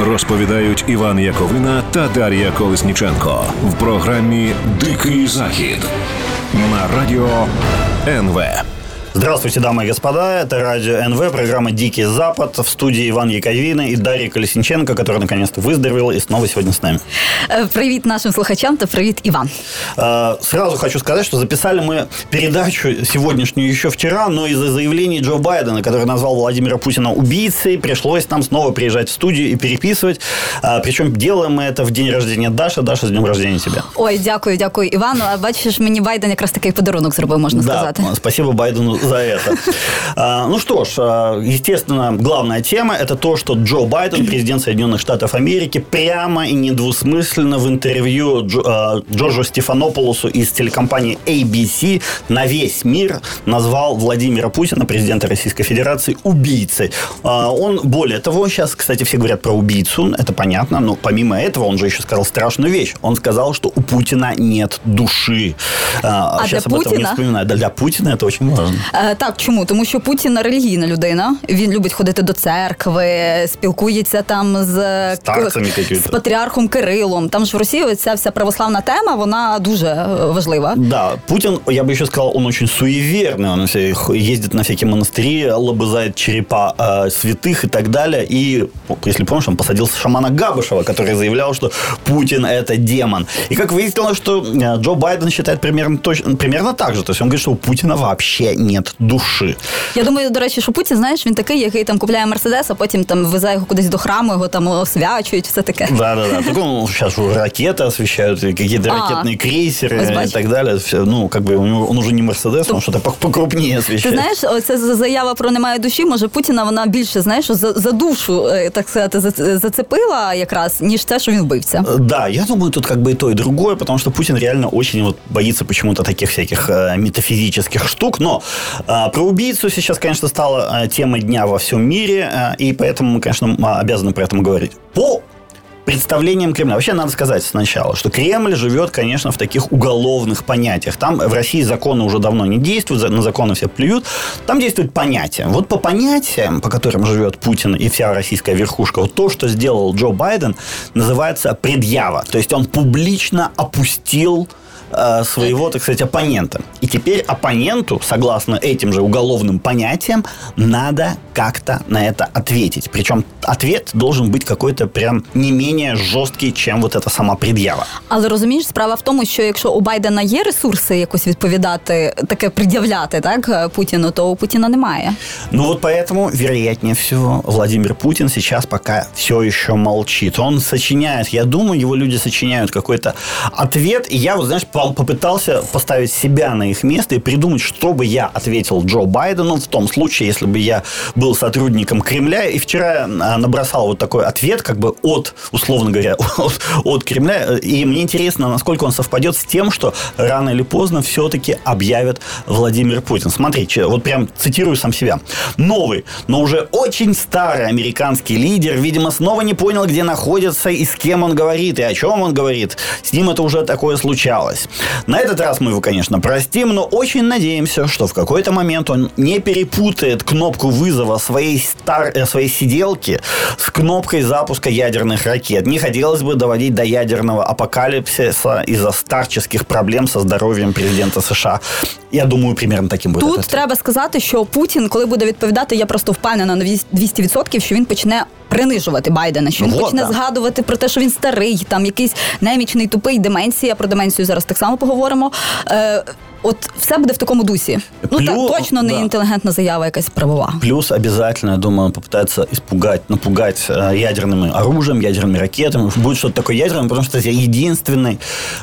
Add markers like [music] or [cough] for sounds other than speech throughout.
Розповідають Іван Яковина та Дар'я Колесніченко в програмі Дикий Захід на радіо НВ. Здравствуйте, дамы и господа. Это радио НВ, программа «Дикий Запад». В студии Иван Яковина и Дарья Колесниченко, которая наконец-то выздоровела и снова сегодня с нами. Е, Привіт нашим слухачам та привіт, Іван. А, Сразу хочу сказать, что записали мы передачу сегодняшнюю еще вчера, но из-за заявлений Джо Байдена, который назвал Владимира Путина убийцей, пришлось нам снова приезжать в студию и переписывать. А, Причем делаем мы это в день рождения Даши. Даша, с днем рождения тебя. Ой, дякую, дякую, Івану. А бачиш, мені Байден якраз такий подарунок зробив, можна сказати. Да, спасибо Байдену за это. А, Ну что ж, а, естественно, главная тема – это то, что Джо Байден, президент Соединенных Штатов Америки, прямо и недвусмысленно в интервью а, Джорджу Стефанополосу из телекомпании ABC на весь мир назвал Владимира Путина, президента Российской Федерации, убийцей. Он, более того, сейчас, кстати, все говорят про убийцу, это понятно, но помимо этого он же еще сказал страшную вещь. Он сказал, что у Путина нет души. А сейчас для об этом не Путина? вспоминаю. Да, для Путина это очень важно. Е, так, чому? Тому що Путін релігійна людина. Він любить ходити до церкви, спілкується там з, Старцями какими-то. з патріархом Кирилом. Там ж в Росії ця вся православна тема, вона дуже е, важлива. Да, Путин, я бы еще сказал, он очень суеверный, он все- ездит на всякие монастыри, лобызает черепа э, святых и так далее. И, если помнишь, он посадил шамана Габышева, который заявлял, что Путин это демон. И как выяснилось, что э, Джо Байден считает примерно, точно, примерно так же. То есть он говорит, что у Путина вообще нет души. Я думаю, до речі, що Путін, знаєш, він такий, який там купляє мерседес, а потім там везе його кудись до храму, його там освячують, все таке. Да, да, да. Так он сейчас уже ракеты освещают, и какие-то А, ракетные крейсеры вот и бачишь. так далее. Всё, Ну, как бы у него- он уже не Мерседес, он что-то по- покрупнее Ти освещает. знаєш, оця за- заява про немає душі, може Путіна вона більше знаєш за, за душу, е, так сказати, за- зацепила якраз, ніж те, що він вбивця. Да, я думаю, тут как бы и то, и другое, потому что Путин реально очень вот боится почему-то таких всяких э, метафизических штук. Но э, про убийцу сейчас, конечно, стала э, тема дня во всем мире, э, и поэтому мы, конечно, обязаны про это говорить. По представлениям Кремля. Вообще надо сказать сначала, что Кремль живет, конечно, в таких уголовных понятиях. Там в России законы уже давно не действуют, на законы все плюют. Там действует понятие. Вот по понятиям, по которым живет Путин и вся российская верхушка, вот то, что сделал Джо Байден, называется предъява. То есть он публично опустил своего, так сказать, оппонента И теперь оппоненту, согласно этим же уголовным понятиям, надо как-то на это ответить. Причем ответ должен быть какой-то прям не менее жесткий, чем вот эта сама предъява. Але розумієш, справа в тому, що якщо у Байдена є ресурси якось відповідати, таке пред'являти так е, Путіну, то у Путіна немає. Ну вот поэтому, вероятнее всего, Владимир Путин сейчас пока все еще молчит. Он сочиняет, я думаю, его люди сочиняют какой-то ответ. И я вот, знаешь, по- попытался поставить себя на их место и придумать, что бы я ответил Джо Байдену в том случае, если бы я был сотрудником Кремля. И вчера а, набросал вот такой ответ, как бы от, условно говоря, [laughs] от, от Кремля. И мне интересно, насколько он совпадет с тем, что рано или поздно все-таки объявит Владимир Путин. Смотри, че- вот прям цитирую сам себя. Новый, но уже очень старый американский лидер, видимо, снова не понял, где находится и с кем он говорит, и о чем он говорит. С ним это уже такое случалось. На этот раз мы его, конечно, простим, но очень надеемся, что в какой-то момент он не перепутает кнопку вызова своей, стар... э, своей сиделки с кнопкой запуска ядерных ракет. Не хотелось бы доводить до ядерного апокалипсиса из-за старческих проблем со здоровьем президента США. Я думаю, примерно таким буде. Тут ответ. треба сказати, що Путін, коли буде відповідати, я просто впевнена на 200%, що він почне принижувати Байдена, що він Вот, почне да. згадувати про те, що він старий, там якийсь немічний, тупий, деменція. Про деменцію зараз так само поговоримо. Е, от все буде в такому дусі. Ну Плю- так точно не да. інтелігентна заява, якась правова. Плюс обязательно, я думаю, он попытается испугать, напугать э, ядерным оружием, ядерными ракетами. Будет что-то такое ядерное, потому что это единственный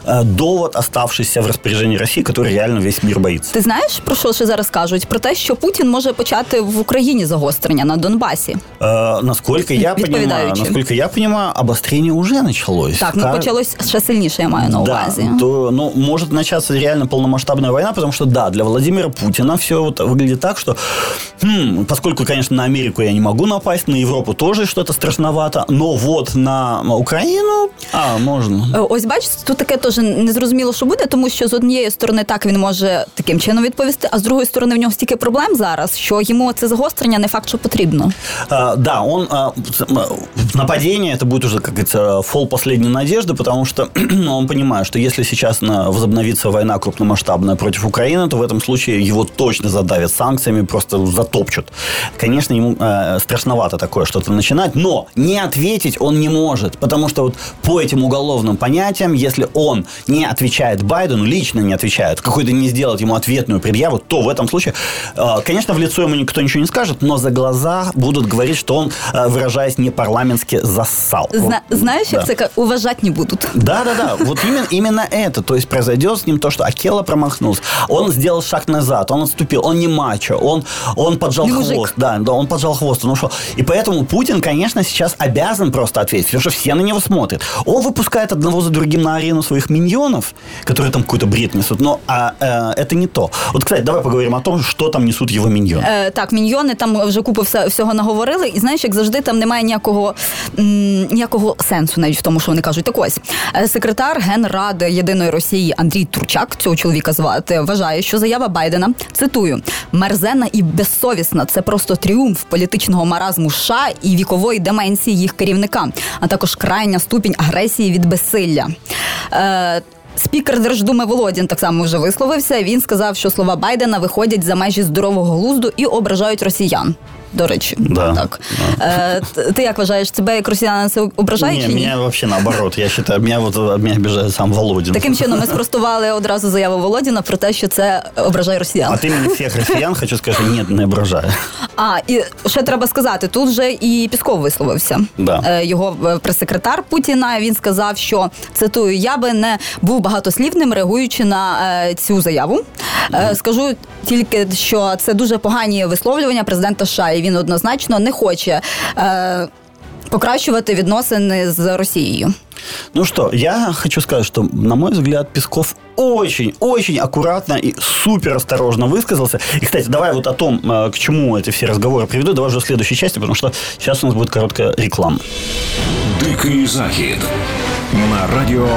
э, довод, оставшийся в распоряжении России, который реально весь мир боится. Ти знаєш про що ще зараз кажуть? Про те, що Путін може почати в Україні загострення на Донбасі. Э, насколько я понимаю, Відповідаючи. насколько я понимаю, обострение уже началось. Так, ну Ка- почалось ще сильніше, я маю на увазі. Да, то, ну, может начаться реально полномасштабная война, потому что, да, для Владимира Путина все вот выглядит так, что, хм, поскольку, конечно, на Америку я не могу напасть, на Европу тоже что-то страшновато, но вот на Украину, а, можно. Е, Ось бачиш, тут таке теж незрозуміло, що буде, тому що з однієї сторони так він може таким чином відповісти, а з другої сторони в нього стільки проблем зараз, що йому це загострення не факт, що потрібно. А, да, он а, с- м, нападение это будет уже, как говорится, фол последней надежды, потому что [clears throat] ну, он понимает, что если сейчас на- возобновится война крупномасштабная против Украины, то в этом случае его точно задавят санкциями, просто затопчут. Конечно, ему э, страшновато такое что-то начинать, но не ответить он не может, потому что вот по этим уголовным понятиям, если он не отвечает Байдену, лично не отвечает, какой-то не сделает ему ответную предъяву, то в этом случае, э, конечно, в лицо ему никто ничего не скажет, но за глаза будут говорить, что он, э, выражаясь не парламентски, зассал. Зна- Вот, знаєш, як да. уважать не будуть. Да, да, да. Вот именно, именно это. То есть произойдет с ним то, что Акела промахнулся Он сделал шаг назад, он отступил, он не мачо, он, он поджал Не хвост. мужик. Да, да, он поджал хвост, он ушел. И поэтому Путин, конечно, сейчас обязан просто ответить, потому что все на него смотрят. Он выпускает одного за другим на арену своих миньонов, которые там какой-то бред несут, но а, э, это не то. Вот, кстати, давай поговорим о том, что там несут его миньоны. Е, так, міньйони там вже купу вся- всього наговорили, і знаєш, як завжди, там немає ніякого, м, ніякого сенсу навіть в тому, що вони кажуть. Так ось е, секретар Генради Єдиної Росії Андрій Турчак, цього чоловіка звати, вважає, що заява Байдена цитую мерзенна і безсовісна. Це просто тріумф політичного маразму США і вікової деменції їх керівника, а також крайня ступінь агресії від безсилля. Е, Спікер Держдуми Володін так само вже висловився. Він сказав, що слова Байдена виходять за межі здорового глузду і ображають росіян. До речі, Да. так е, т- ти як вважаєш, тебе як росіянина це ображає ні? меня вообще наоборот. Я считаю, меня вот меня обижает сам Володин. Таким чином ми спростували одразу заяву Володіна про те, що це ображає росіян. От имени всех россиян хочу сказать, что нет, не ображаю. А і ще треба сказати, тут вже і Пісков висловився. Да. Е, Його е, прес-секретар Путіна. Він сказав, що цитую: я би не був багатослівним, реагуючи на е, цю заяву. Е, Скажу тільки, що це дуже погані висловлювання президента США, і він однозначно не хоче. Е, Покращувати відносини з Росією. Ну что, я хочу сказать, что, на мой взгляд, Песков очень-очень аккуратно и супер осторожно высказался. И, кстати, давай вот о том, э, к чему эти все разговоры приведу, давай уже в следующей части, потому что сейчас у нас будет короткая реклама. Дикий захід на радіо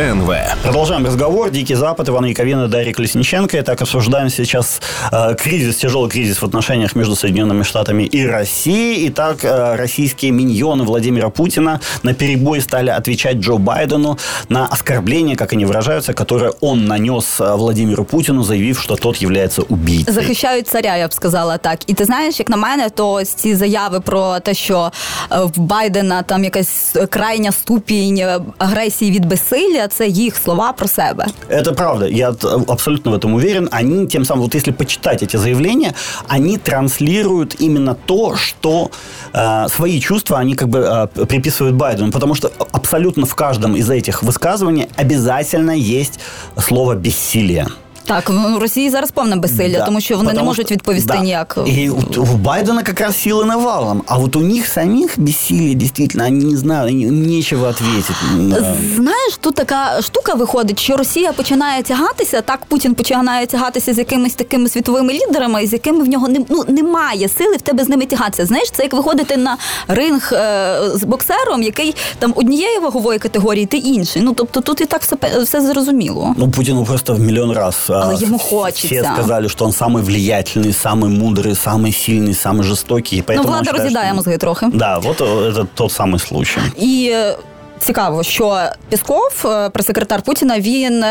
НВ. Продолжаем разговор. Дикий Запад, Иван Яковина, Дарья Колесниченко. И так обсуждаем сейчас э, кризис, тяжелый кризис в отношениях между Соединенными Штатами и Россией. И так э, российские миньоны Владимира Путина на перебой стали отвечать Джо Байдену на оскорбления, как они выражаются, которые он нанес э, Владимиру Путину, заявив, что тот является убийцей. захищають царя, я б сказала так. І ти знаєш, як на мене, то ось ці заяви про те, що е, в Байдена там якась крайня ступінь е, агресії від безсилля, це їх слова про себе. Это правда, я т- абсолютно в этом уверен. Они, тем самым, вот если почитать эти заявления, они транслируют именно то, что э, свои чувства они как бы э, приписывают Байдену. Потому что абсолютно в каждом из этих высказываний обязательно есть слово «бессилие». Так, в Росії зараз повне безсилля, Да, тому що вони не можуть відповісти да. ніяк. И у, у Байдена как раз силы навалом. А вот у них самих бессилие, действительно, они не знают, им нечего ответить. Да. Знаєш, тут така штука виходить, що Росія починає тягатися. Так Путін починає тягатися з якимись такими світовими лідерами, з якими в нього не, ну, немає сили в тебе з ними тягатися. Знаєш, це як виходити на ринг е, з боксером, який там однієї вагової категорії, ти інший. Ну тобто тут і так все, все зрозуміло. Ну, Путину просто в миллион раз а, Але ему все хочется. сказали, что он самый влиятельный, самый мудрый, самый сильный, самый жестокий. и Поэтому ну, он влада считает, роз'їдає что- мозги трохи. Да, вот э, это тот самый случай. І е, цікаво, що Пісков, е, прес-секретар Путіна, він.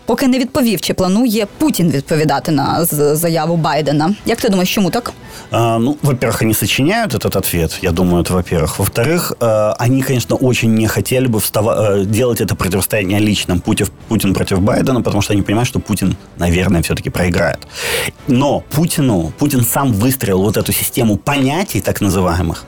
е, поки не відповів, чи планує Путін відповідати на з- заяву Байдена. Як ти думаєш, чому так? А, Ну, во-первых, они сочиняют этот ответ, я думаю, это во-первых. Во-вторых, э, они, конечно, очень не хотели бы встава- э, делать это противостояние личным Путин, Путин против Байдена, потому что они понимают, что Путин, наверное, все-таки проиграет. Но Путину, Путин сам выстроил вот эту систему понятий, так называемых,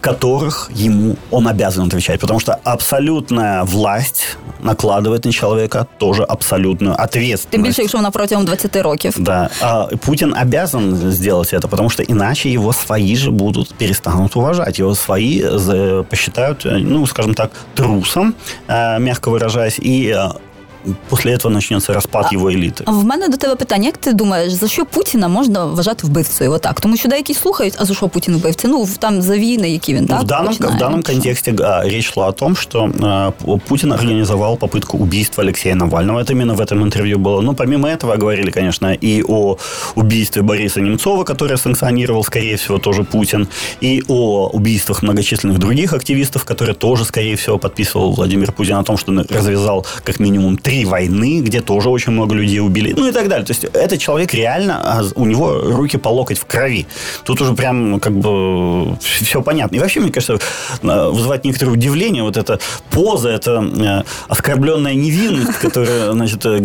в которых ему он обязан отвечать. Потому что абсолютная власть накладывает на человека тоже абсолютную ответственность. Тим більше, якщо вона протягом 20 років. Да, а Путин обязан сделать это, потому что иначе его свои же будут перестанут уважать. Его свои за- посчитают, э, ну, скажем так, трусом, э, мягко выражаясь, и э, после этого начнется распад его элиты. А в мене до тебе питання: як ти думаєш, за що Путіна можна вважати вбивцею? Отак, тому що деякі слухають, а за що Путін вбивця? Ну в- там за війни, які він Ну, так в, данном, починає, в данном що? контексте а, речь шла о том, что а, П- Путин организовал попытку убийства Алексея Навального. Это именно в этом интервью было. Ну, помимо этого, говорили, конечно, и о убийстве Бориса Немцова, которое санкционировал, скорее всего, тоже Путин, и о убийствах многочисленных других активистов, которые тоже, скорее всего, подписывал Владимир Путин о том, что он развязал как минимум три войны, где тоже очень много людей убили, ну и так далее. То есть этот человек реально, а, у него руки по локоть в крови. Тут уже прям как бы все понятно. И вообще, мне кажется, вызывает некоторое удивление вот эта поза, это э, оскорбленная невинность, которая, значит, э,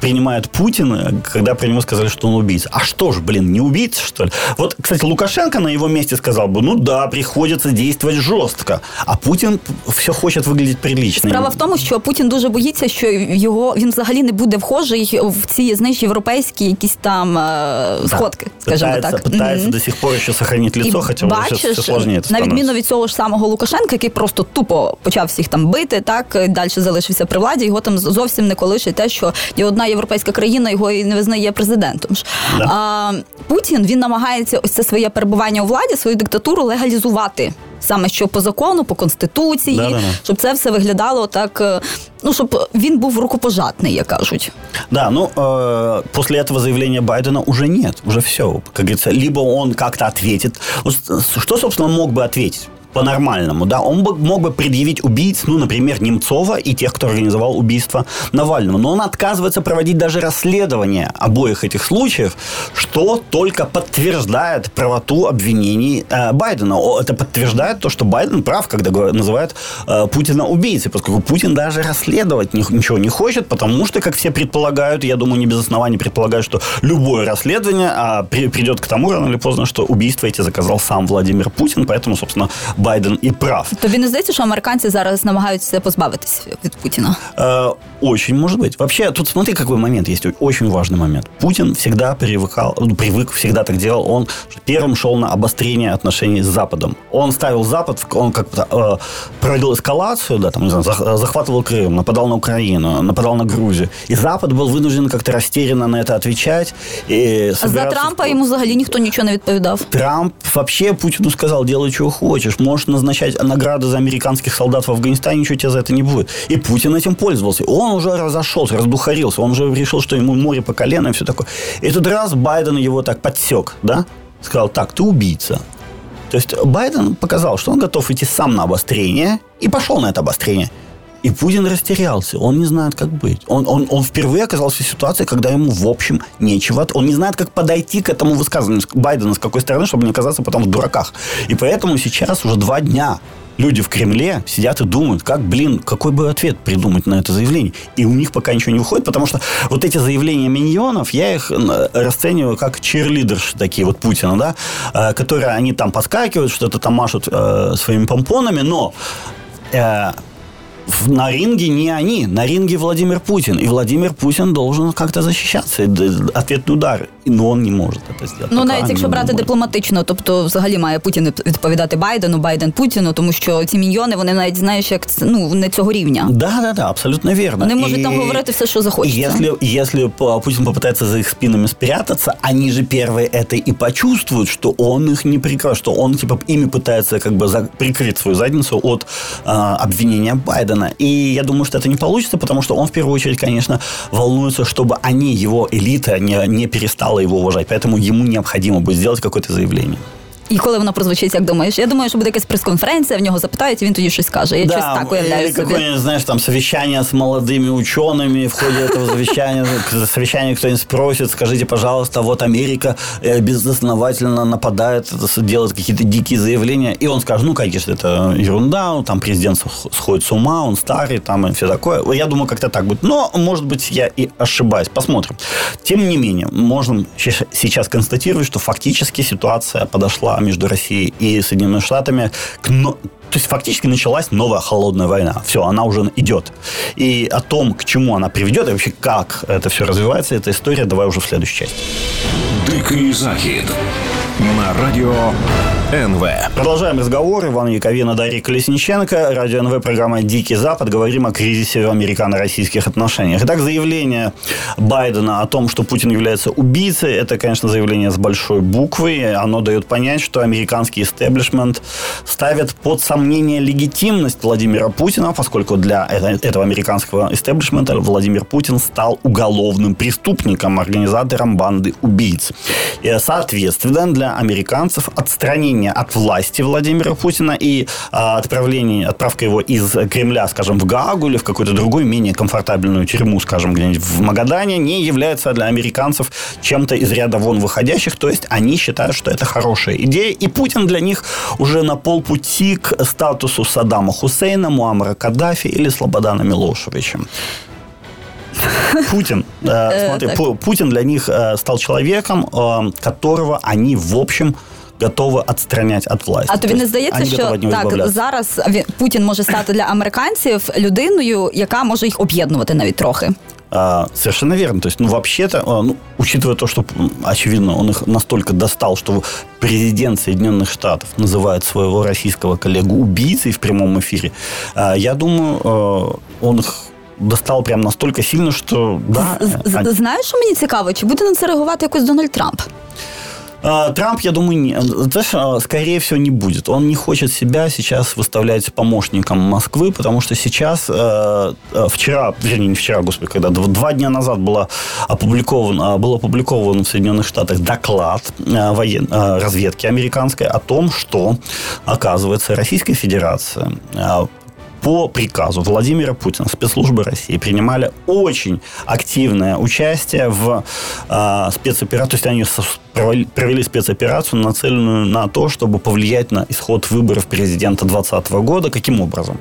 принимает Путин, когда про него сказали, что он убийца. А что ж, блин, не убийца, что ли? Вот, кстати, Лукашенко на его месте сказал бы, ну да, приходится действовать жестко. А Путин все хочет выглядеть прилично. Справа в тому, що Путін дуже боїться, що його він взагалі не буде вхожий в ці знаєш, європейські якісь там е, сходки, скажімо пытается, так. Пытается Мгм. до сих пор еще сохранить лицо, І хотя уже бачиш, все сложнее это на відміну становится. від цього ж самого Лукашенка, який просто тупо почав всіх там бити, так далі залишився при владі. Його там зовсім не колишить те, що ні одна європейська країна його і не визнає президентом. ж. Да. А, Путін він намагається ось це своє перебування у владі, свою диктатуру легалізувати. Саме що по закону, по конституції, Да-да-да. щоб це все виглядало так. е, Ну щоб він був рукопожатний, як кажуть. Да, ну, э, после этого заявления Байдена уже нет, уже все. Как говорится, либо он как-то ответит. Вот с- что, собственно, он мог бы ответить? По-нормальному, да, он бы мог бы предъявить убийц, ну, например, Немцова и тех, кто организовал убийство Навального. Но он отказывается проводить даже расследование обоих этих случаев, что только подтверждает правоту обвинений э, Байдена. Это подтверждает то, что Байден прав, когда называет э, Путина убийцей, поскольку Путин даже расследовать ни- ничего не хочет, потому что, как все предполагают, я думаю, не без оснований предполагают, что любое расследование а, при- придет к тому рано или поздно, что убийство эти заказал сам Владимир Путин, поэтому, собственно, Байден и прав. Тобі не здається, що американці зараз намагаються позбавитися від Путіна? Э, Очень может быть. Вообще, тут смотри, какой момент есть. Очень важный момент. Путин всегда привыкал, ну, привык, всегда так делал. Он первым шел на обострение отношений с Западом. Он ставил Запад, в- он как-то э, проводил эскалацию, да, там, не знаю, зах- захватывал Крым, нападал на Украину, нападал на Грузию. И Запад был вынужден как-то растерянно на это отвечать. И А за собираться Трампа в- йому взагалі ніхто нічого не відповідав. Трамп вообще Путину сказал, делай, чего хочешь. Можешь назначать награды за американских солдат в Афганистане, ничего тебе за это не будет. И Путин этим пользовался. Он уже разошелся, раздухарился. Он уже решил, что ему море по колено и все такое. И тут раз Байден его так подсек, да? Сказал, так, ты убийца. То есть Байден показал, что он готов идти сам на обострение и пошел на это обострение. И Путин растерялся, он не знает, как быть. Он, он, он впервые оказался в ситуации, когда ему, в общем, нечего. Он не знает, как подойти к этому высказыванию Байдена, с какой стороны, чтобы не оказаться потом в дураках. И поэтому сейчас уже два дня люди в Кремле сидят и думают, как, блин, какой бы ответ придумать на это заявление. И у них пока ничего не выходит, потому что вот эти заявления миньонов, я их расцениваю как чирлидерши такие вот Путина, да, э, которые они там подскакивают, что-то там машут э, своими помпонами, но э, на ринге не они, на ринге Владимир Путин. И Владимир Путин должен как-то защищаться. И д- Ответный удар. Но он не может это сделать. Ну, Пока навіть якщо не брати может. дипломатично, тобто взагалі має Путін відповідати Байдену, Байден Путіну, тому що ці міньйони, вони навіть знаєш, як це, ну не цього рівня. Да, да, да, абсолютно верно. Вони можуть И- там говорити все, що И захочеться. Если, если по- Путин попытается за их спинами спрятаться, они же первые это и почувствуют, что он их не прикроет, что он типа ими пытается как бы за- прикрыть свою задницу от а, обвинения Байдена. И я думаю, что это не получится, потому что он в первую очередь, конечно, волнуется, чтобы они, его элита, не, не перестала его уважать. Поэтому ему необходимо будет сделать какое-то заявление. І коли воно прозвучить, як думаєш? Я думаю, що буде якась прес-конференція, в нього запитають, і він тоді щось каже. Я щось так уявляю или собі. какое-нибудь, знаешь, там совещание с молодыми учеными, в ходе этого совещания, совещания кто-нибудь спросит, скажите, пожалуйста, вот Америка э, безосновательно нападает, это делает какие-то дикие заявления, и он скажет, ну, конечно, это ерунда, ну, там президент сх- сходит с ума, он старый, там и все такое. Я думаю, как-то так будет. Но, может быть, я и ошибаюсь. Посмотрим. Тем не менее, можем ща- сейчас констатировать, что фактически ситуация подошла между Россией и Соединенными Штатами к то есть фактически началась новая холодная война. Все, она уже идет. И о том, к чему она приведет, и вообще как это все развивается, эта история, давай уже в следующей части. Дикий захід на радіо НВ. Продолжаем разговор. Иван Яковина, Дарья Колесниченко. Радио НВ, программа «Дикий Запад». Говорим о кризисе в американо-российских отношениях. Итак, заявление Байдена о том, что Путин является убийцей, это, конечно, заявление с большой буквы. Оно дает понять, что американский истеблишмент ставит под сомнение легитимность Владимира Путина, поскольку для это- этого американского истеблишмента Владимир Путин стал уголовным преступником, организатором банды убийц. И, соответственно, для американцев отстранение от власти Владимира Путина и а, отправление, отправка его из Кремля, скажем, в Гаагу или в какую-то другую, менее комфортабельную тюрьму, скажем, где-нибудь в Магадане, не является для американцев чем-то из ряда вон выходящих. То есть они считают, что это хорошая идея. И Путин для них уже на полпути к статусу Саддама Хусейна, Муаммара Каддафи или Слободана Милошевича. Путин, э, смотри, так. Пу- Путин для них э, стал человеком, э, которого они, в общем, готовы отстранять от власти. А тобі То не есть здається, они готовы що от него так избавляться. зараз він- Путін може стати для американців людиною, яка може їх об'єднувати навіть трохи? А, совершенно верно. То есть, ну, вообще-то, а, ну, учитывая то, что, м, очевидно, он их настолько достал, что президент Соединенных Штатов называет своего российского коллегу убийцей в прямом эфире, а, я думаю, а, он их достал прям настолько сильно, что да. З- з- они- Знаєш, що мені цікаво, чи буде на це реагувати якось Дональд Трамп? А, Трамп, я думаю, не, знаешь, а, скорее всего, не будет. Он не хочет себя сейчас выставлять помощником Москвы, потому что сейчас, э, э, вчера, вернее, не вчера, господи, когда, дв- два дня назад было опубликован, а, был опубликован в Соединенных Штатах доклад э, воен, э, разведки американской о том, что, оказывается, Российская Федерация э, по приказу Владимира Путина спецслужбы России принимали очень активное участие в э, спецоперации. То есть они провели, провели спецоперацию, нацеленную на то, чтобы повлиять на исход выборов президента 2020 года. Каким образом?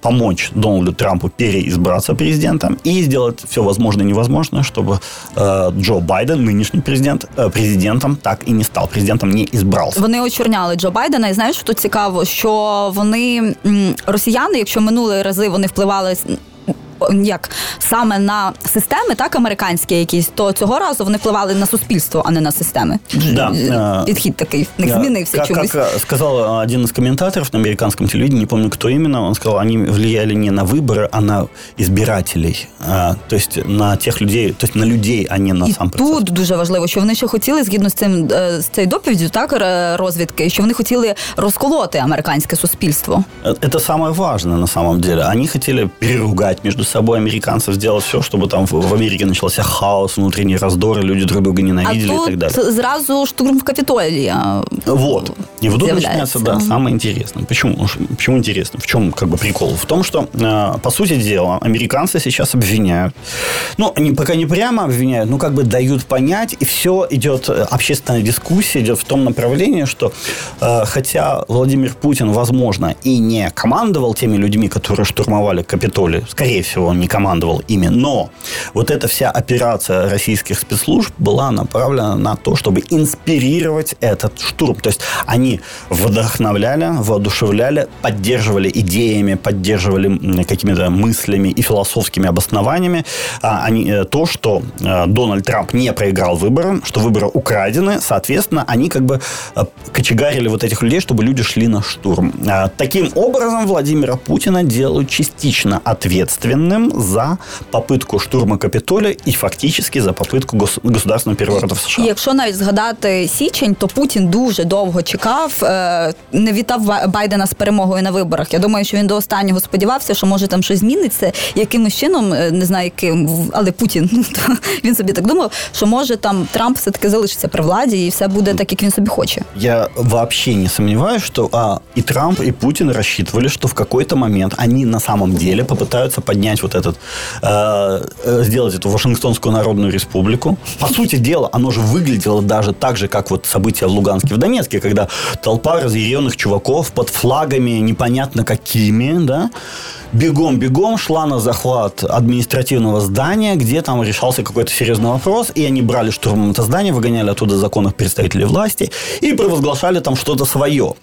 Помочь Дональду Трампу переизбраться президентом и сделать все возможное и невозможное, чтобы э, Джо Байден, нынешний президент, э, президентом так и не стал. Президентом не избрался. Вони очорняли Джо Байдена, і знаєш, що тут цікаво, що вони м, росіяни, якщо минулі рази вони впливали. м, Як саме на системи, так американські якісь, то цього разу вони впливали на суспільство, а не на системи. Да, е, Підхід такий в них Да, змінився как, чомусь. Как э, сказал один из комментаторов на американском телевидении, не помню, кто именно, он сказал, они влияли не на выборы, а на избирателей. А, то есть на тех людей, то есть на людей, а не на І сам процесс. тут дуже важливо, що вони ще хотіли, згідно з цим е, з цією доповіддю, так ре- розвідки, що вони хотіли розколоти американське суспільство. Э, Это самое важное на самом деле. Они хотели переругать между собой американцев, сделать все, чтобы там в Америке начался хаос, внутренний раздор, и люди друг друга А ненавидели и так далее. зразу штурм в Капітолія. Вот. И вот тут начинается, да, самое интересное. Почему? Почему интересно? В чем как бы прикол? В том, что, э, по сути дела, американцы сейчас обвиняют. Ну, они пока не прямо обвиняют, но как бы дают понять, и все идет, э, общественная дискуссия идет в том направлении, что э, хотя Владимир Путин, возможно, и не командовал теми людьми, которые штурмовали Капитолий, скорее всего, он не командовал ими, но вот эта вся операция российских спецслужб была направлена на то, чтобы инспирировать этот штурм. То есть они вдохновляли, воодушевляли, поддерживали идеями, поддерживали какими-то мыслями и философскими обоснованиями а, они, э, то, что э, Дональд Трамп не проиграл выборы, что выборы украдены, соответственно, они как бы э, кочегарили вот этих людей, чтобы люди шли на штурм. А, Таким образом, Владимира Путина делают частично ответственным за попытку штурма Капитолия и фактически за попытку гос- государственного переворота в США. І якщо навіть згадати січень, то Путін дуже довго чекав вітав, е, не вітав Ба- Байдена з перемогою на виборах. Я думаю, що він до останнього сподівався, що може там щось зміниться якимось чином, е, не знаю яким, в- але Путін [laughs] ну, то він собі так думав, що може там Трамп все таки залишиться при владі і все буде так, як він собі хоче. Я вообще не сомневаюсь, что а, и Трамп, и Путин рассчитывали, что в какой-то момент они на самом деле попытаются поднять вот этот, э, э, сделать эту Вашингтонскую Народную Республику. По сути дела, оно же выглядело даже так же, как вот события в Луганске, в Донецке, когда толпа разъяренных чуваков под флагами непонятно какими, да, бегом-бегом шла на захват административного здания, где там решался какой-то серьезный вопрос, и они брали штурмом это здание, выгоняли оттуда законных представителей власти и провозглашали там что-то свое.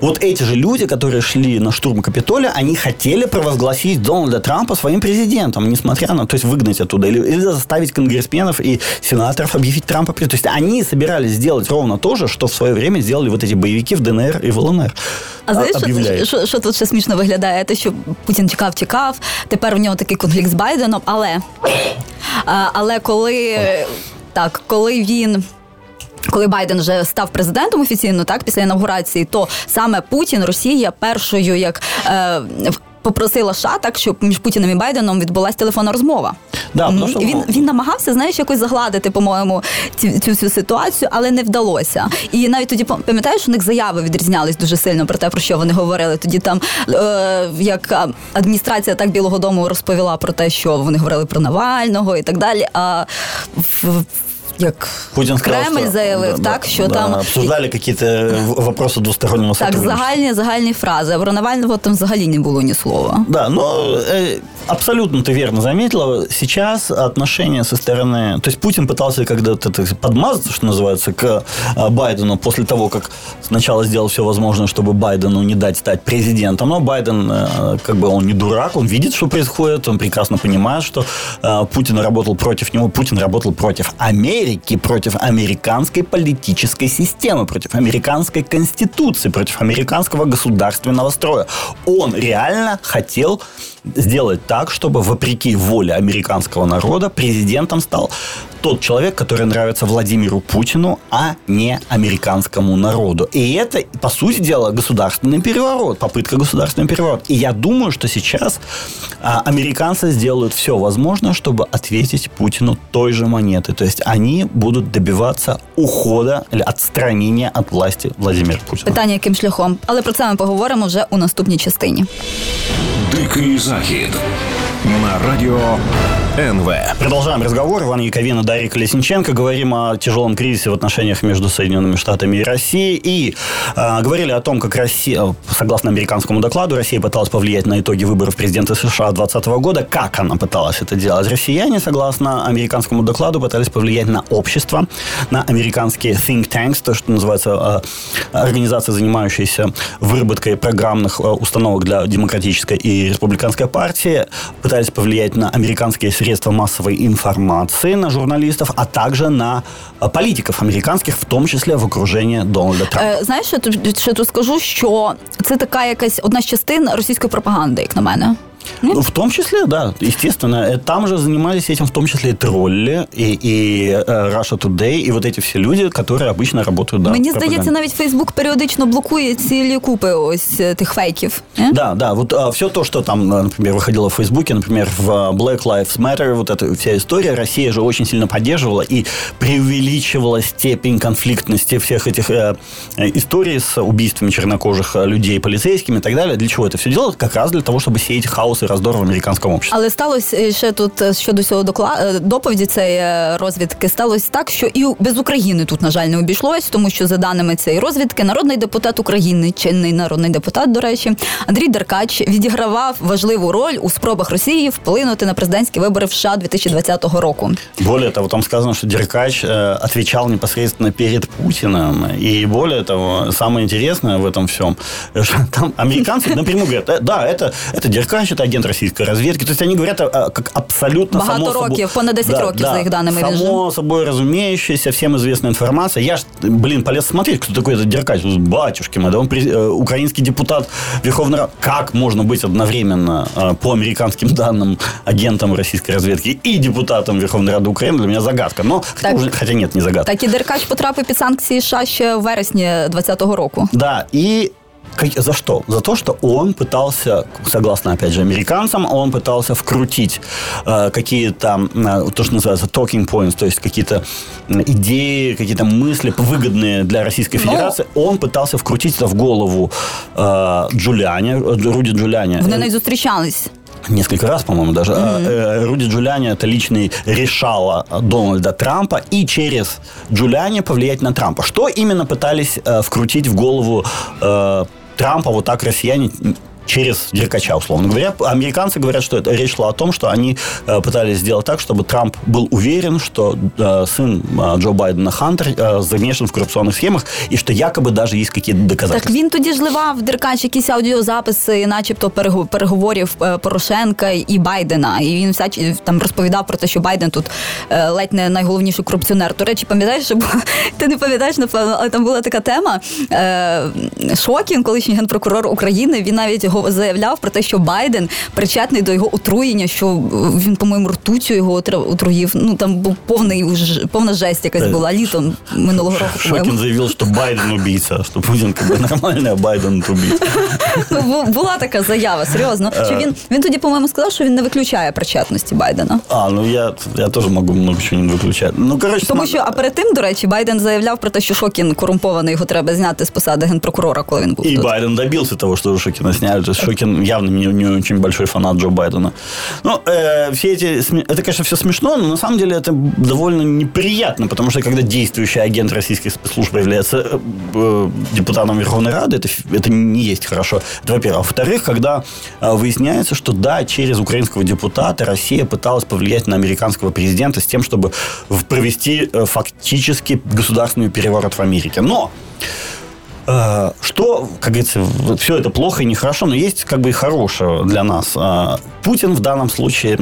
Вот эти же люди, которые шли на штурм Капитолия, они хотели провозгласить Дональда Трампа своим президентом, несмотря на, то есть выгнать оттуда, или, или заставить конгрессменов и сенаторов объявить Трампа. президентом. То есть они собирались сделать ровно то же, что в свое время сделали вот эти боевики в ДНР и в ЛНР. А знаєш, объявляют. що, що, що тут ще смішно виглядає? Те, що Путін чекав, тікав. Тепер в нього такий конфлікт з Байденом, але, але коли так, коли він. Коли Байден вже став президентом офіційно, так після інаугурації, то саме Путін, Росія першою як е, попросила США, так щоб між Путіним і Байденом відбулася телефонна розмова. Да, тому що- він, він намагався, знаєш, якось загладити, по-моєму, цю, цю всю ситуацію, але не вдалося. І навіть тоді пам'ятаєш, у них заяви відрізнялись дуже сильно про те, про що вони говорили. Тоді там е, як адміністрація так Білого Дому розповіла про те, що вони говорили про Навального і так далі. А в- як Путин сказал, Кремль что- заявив, да, так, да, що да, там обсуждали какие-то в- вопросы двустороннего так, сотрудничества. загальні загальні фрази. А про Навального там взагалі не було ні слова. Да, но э, абсолютно ты верно заметила. Сейчас отношения со стороны... То есть Путин пытался когда-то так подмазаться, что называется, к э, Байдену после того, как сначала сделал все возможное, чтобы Байдену не дать стать президентом. Но Байден, э, как бы он не дурак, он видит, что происходит, он прекрасно понимает, что э, Путин работал против него, Путин работал против Америки, против американской политической системы, против американской конституции, против американского государственного строя. Он реально хотел сделать так, чтобы, вопреки воле американского народа, президентом стал тот человек, который нравится Владимиру Путину, а не американскому народу. И это, по сути дела, государственный переворот, попытка государственного переворота. И я думаю, что сейчас а, американцы сделают все возможное, чтобы ответить Путину той же монетой. То есть они будут добиваться ухода или отстранения от власти Владимира Путина. Питання, яким шляхом. Але про це ми поговоримо вже у наступній частині. Дикий захід на радіо НВ. Продолжаем разговор. Иван Яковина, Дарья Колесниченко. Говорим о тяжелом кризисе в отношениях между Соединенными Штатами и Россией. И э, говорили о том, как Россия, согласно американскому докладу, Россия пыталась повлиять на итоги выборов президента США 2020 года. Как она пыталась это делать? Россияне, согласно американскому докладу, пытались повлиять на общество, на американские think tanks, то, что называется э, организации, занимающиеся выработкой программных э, установок для демократической и республиканской партии, пытались повлиять на американские массовой информации, на журналистов, а также на э, политиков американских, в том числе в окружении Дональда Трампа. Е, знаєш, що тут, що тут скажу, що це така якась одна з частин російської пропаганди, як на мене. Ну, в том числе, да, естественно. Э, Там же занимались этим в том числе и тролли, и, и э, Russia Today, и вот эти все люди, которые обычно работают, да, Мені в пропаганде. здається, навіть Фейсбук періодично блокує цілі купи ось е, тих фейків. Е? Да, да, вот все то, что там, э, например, выходило в Фейсбуке, например, в э, Black Lives Matter, вот эта вся история, Россия же очень сильно поддерживала и преувеличивала степень конфликтности всех этих э, э, историй с убийствами чернокожих э, людей полицейскими и так далее. Для чего это все делать? Как раз для того, чтобы сеять хаос и раздор в американском обществе. Але сталося е, ще тут е, щодо цього докла... е, доповіді цієї е, розвідки, сталося так, що і у- без України тут, на жаль, не обійшлось, тому що за даними цієї розвідки, народний депутат України, чинний народний депутат, до речі, Андрій Деркач відігравав важливу роль у спробах Росії вплинути на президентські вибори в США 2020 року. Более того, там сказано, что Деркач э, отвечал непосредственно перед Путиным. И более того, самое интересное в этом всем, [laughs] что там американцы напрямую говорят, «Э, да, это, это Деркач, это агент российской разведки. То есть они говорят а, как абсолютно Багато само років, собой... понад 10 років, за їх даними, він Само собой разумеющаяся, всем известная информация. Я ж, блин, полез смотреть, кто такой этот Деркач. Батюшки мои, да он э, украинский депутат Верховной Рады. Как можно быть одновременно, э, по американским данным, агентом российской разведки и депутатом Верховной Рады Украины, для меня загадка. Но, хотя, Так. уже, хотя нет, не загадка. Так і Деркач потрапив під санкції США ще в вересні 2020 року. Да, и как- за что? За то, что он пытался, согласно, опять же, американцам, он пытался вкрутить э, какие-то, э, то, что называется talking points, то есть какие-то идеи, какие-то мысли выгодные для Российской Ну. Федерации. Он пытался вкрутить это в голову э, Джулиани, э, Руди Джулиани. Вони не зустрічались. Несколько раз, по-моему, даже. Э, Руди Джулиани это личный решала Дональда Трампа и через Джулиани повлиять на Трампа. Что именно пытались э, вкрутить в голову э, Трампа вот так россияне через Деркача, условно говоря. Американцы говорят, что это речь шла о том, что они э, пытались сделать так, чтобы Трамп был уверен, что э, сын э, Джо Байдена Хантер э, замешан в коррупционных схемах, и что якобы даже есть какие-то Так доказательства. він тоді ж ливав Деркач якісь аудіозаписи, начебто перего- переговорів е, Порошенка і Байдена. І він всяч там розповідав про те, що Байден тут е, ледь не найголовніший корупціонер. До речі, пам'ятаєш, що була- [laughs] ти не пам'ятаєш, напевно, але там була така тема. Е, Шокін, колишній генпрокурор України, він навіть го- заявляв про те, що Байден причетний до його отруєння, що е, він, по-моєму, ртуттю його отра- отруїв. Ну там був повний ж- повна жесть якась Е, була літом минулого року. по-моєму. Шокин заявил, что Байден убийца, что Путин как бы нормальный, а Байден убийца. Ну, бу- була така заява, серйозно. Що він, він тоді, по-моєму, сказав, що він не виключає причетності Байдена. А, ну я, я тоже могу много чего не выключать. Ну, короче, Тому сма- що, а перед тим, до речі, Байден заявляв про те, що Шокін корумпований, його треба зняти з посади генпрокурора, коли він був И тут. Байден добился того, что Шокина сняли. То есть Шокин явно не, не очень большой фанат Джо Байдена. Ну, э, все эти... Это, конечно, все смешно, но на самом деле это довольно неприятно, потому что когда действующий агент российской спецслужбы является э, э, депутатом Верховной Рады, это, это не есть хорошо. Это во-первых. А во-вторых, когда э, выясняется, что да, через украинского депутата Россия пыталась повлиять на американского президента с тем, чтобы провести э, фактически государственный переворот в Америке. Но Что, как говорится, все это плохо и нехорошо, но есть как бы и хорошее для нас. Э, Путин в данном случае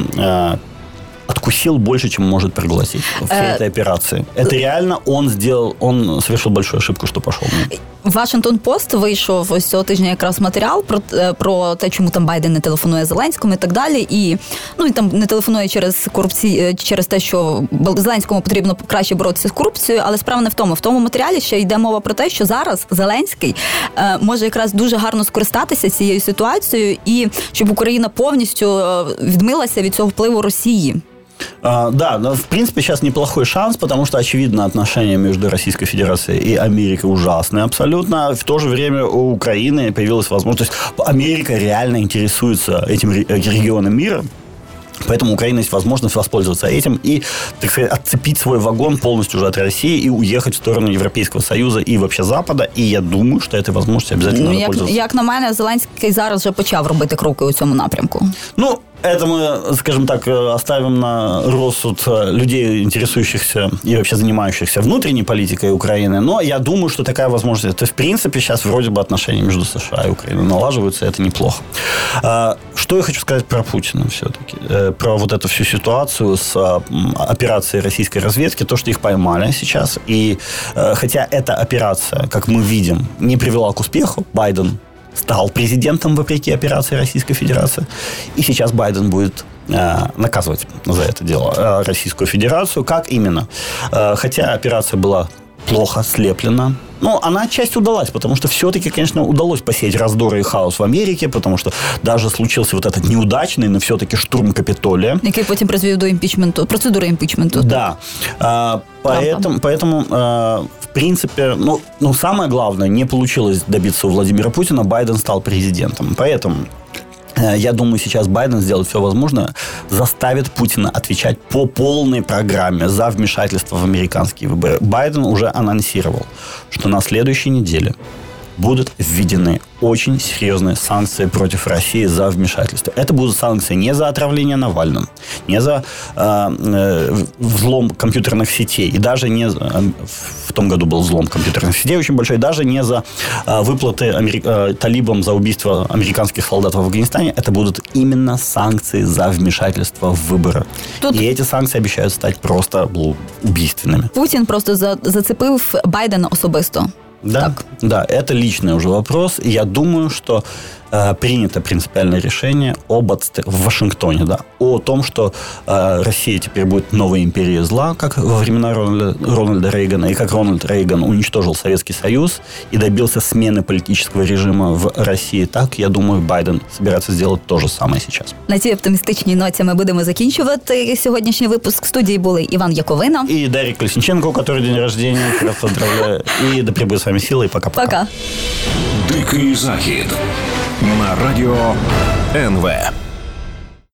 э, откусил больше, чем может проглотить в всей Э, этой операции. Это реально он сделал, он совершил большую ошибку, что пошел. на это. Вашингтон Пост вийшов ось цього тижня якраз матеріал про, е, про те, чому там Байден не телефонує Зеленському і так далі. І ну і там не телефонує через корупцію, е, через те, що Бел- Зеленському потрібно краще боротися з корупцією. Але справа не в тому. В тому матеріалі ще йде мова про те, що зараз Зеленський е, може якраз дуже гарно скористатися цією ситуацією, і щоб Україна повністю е, відмилася від цього впливу Росії. А, да, в принципе сейчас неплохой шанс, потому что, очевидно, отношения между Российской Федерацией и Америкой ужасные абсолютно. В то же время у Украины появилась возможность... Америка реально интересуется этим ре- регионом мира, Поэтому у Украины есть возможность воспользоваться этим и, так сказать, отцепить свой вагон полностью уже от России и уехать в сторону Европейского Союза и вообще Запада. И я думаю, что этой возможностью обязательно Ну, як, як на мене, Зеленський зараз вже почав робити кроки у цьому напрямку. Ну, это мы, скажем так, э, оставим на рассуд э, людей, интересующихся и вообще занимающихся внутренней политикой Украины. Но я думаю, что такая возможность... То есть, в принципе, сейчас вроде бы отношения между США и Украиной налаживаются, это неплохо. А, Что я хочу сказать про Путина все-таки? Э, Про вот эту всю ситуацию с а, операцией российской разведки, то, что их поймали сейчас. И хотя эта операция, как мы видим, не привела к успеху, Байден стал президентом вопреки операции Российской Федерации. И сейчас Байден будет э, наказывать за это дело э, Российскую Федерацию. Как именно? Э, хотя операция была плохо слеплена. Но она отчасти удалась, потому что все-таки, конечно, удалось посеять раздоры и хаос в Америке, потому что даже случился вот этот неудачный, но все-таки штурм Капитолия. який потім призвів до імпічменту, процедури імпічменту. Да. А, поэтому, поэтому а, в принципе, ну, ну, самое главное, не получилось добиться у Владимира Путина, Байден стал президентом. Поэтому э, я думаю, сейчас Байден сделает все возможное, заставит Путина отвечать по полной программе за вмешательство в американские выборы. Байден уже анонсировал, что на следующей неделе будут введены очень серьезные санкции против России за вмешательство. Это будут санкции не за отравление Навальным, не за э, э, взлом компьютерных сетей, и даже не э, в том году был взлом компьютерных сетей очень большой, даже не за э, выплаты амери- э, талибам за убийство американских солдат в Афганистане. Это будут именно санкции за вмешательство в выборы. Тут- И эти санкции обещают стать просто ну, убийственными. Путін просто за, зацепив Байдена особисто. Да, Так. да, это личный уже вопрос. Я думаю, что э, принято принципиальное решение об отст- в Вашингтоне, да, о том, что э, Россия теперь будет новой империей зла, как во времена Рональда, Рональда Рейгана, и как Рональд Рейган уничтожил Советский Союз и добился смены политического режима в России, так, я думаю, Байден собирается сделать то же самое сейчас. На цій оптимістичній ноті ми будемо закінчувати сьогоднішній випуск. В студії були Іван Яковина. И Дарья Колесниченко, у которой день рождения, как раз поздравляю. И да пребудет с вами сила, и пока-пока. Пока. Дикий захід на радіо НВ.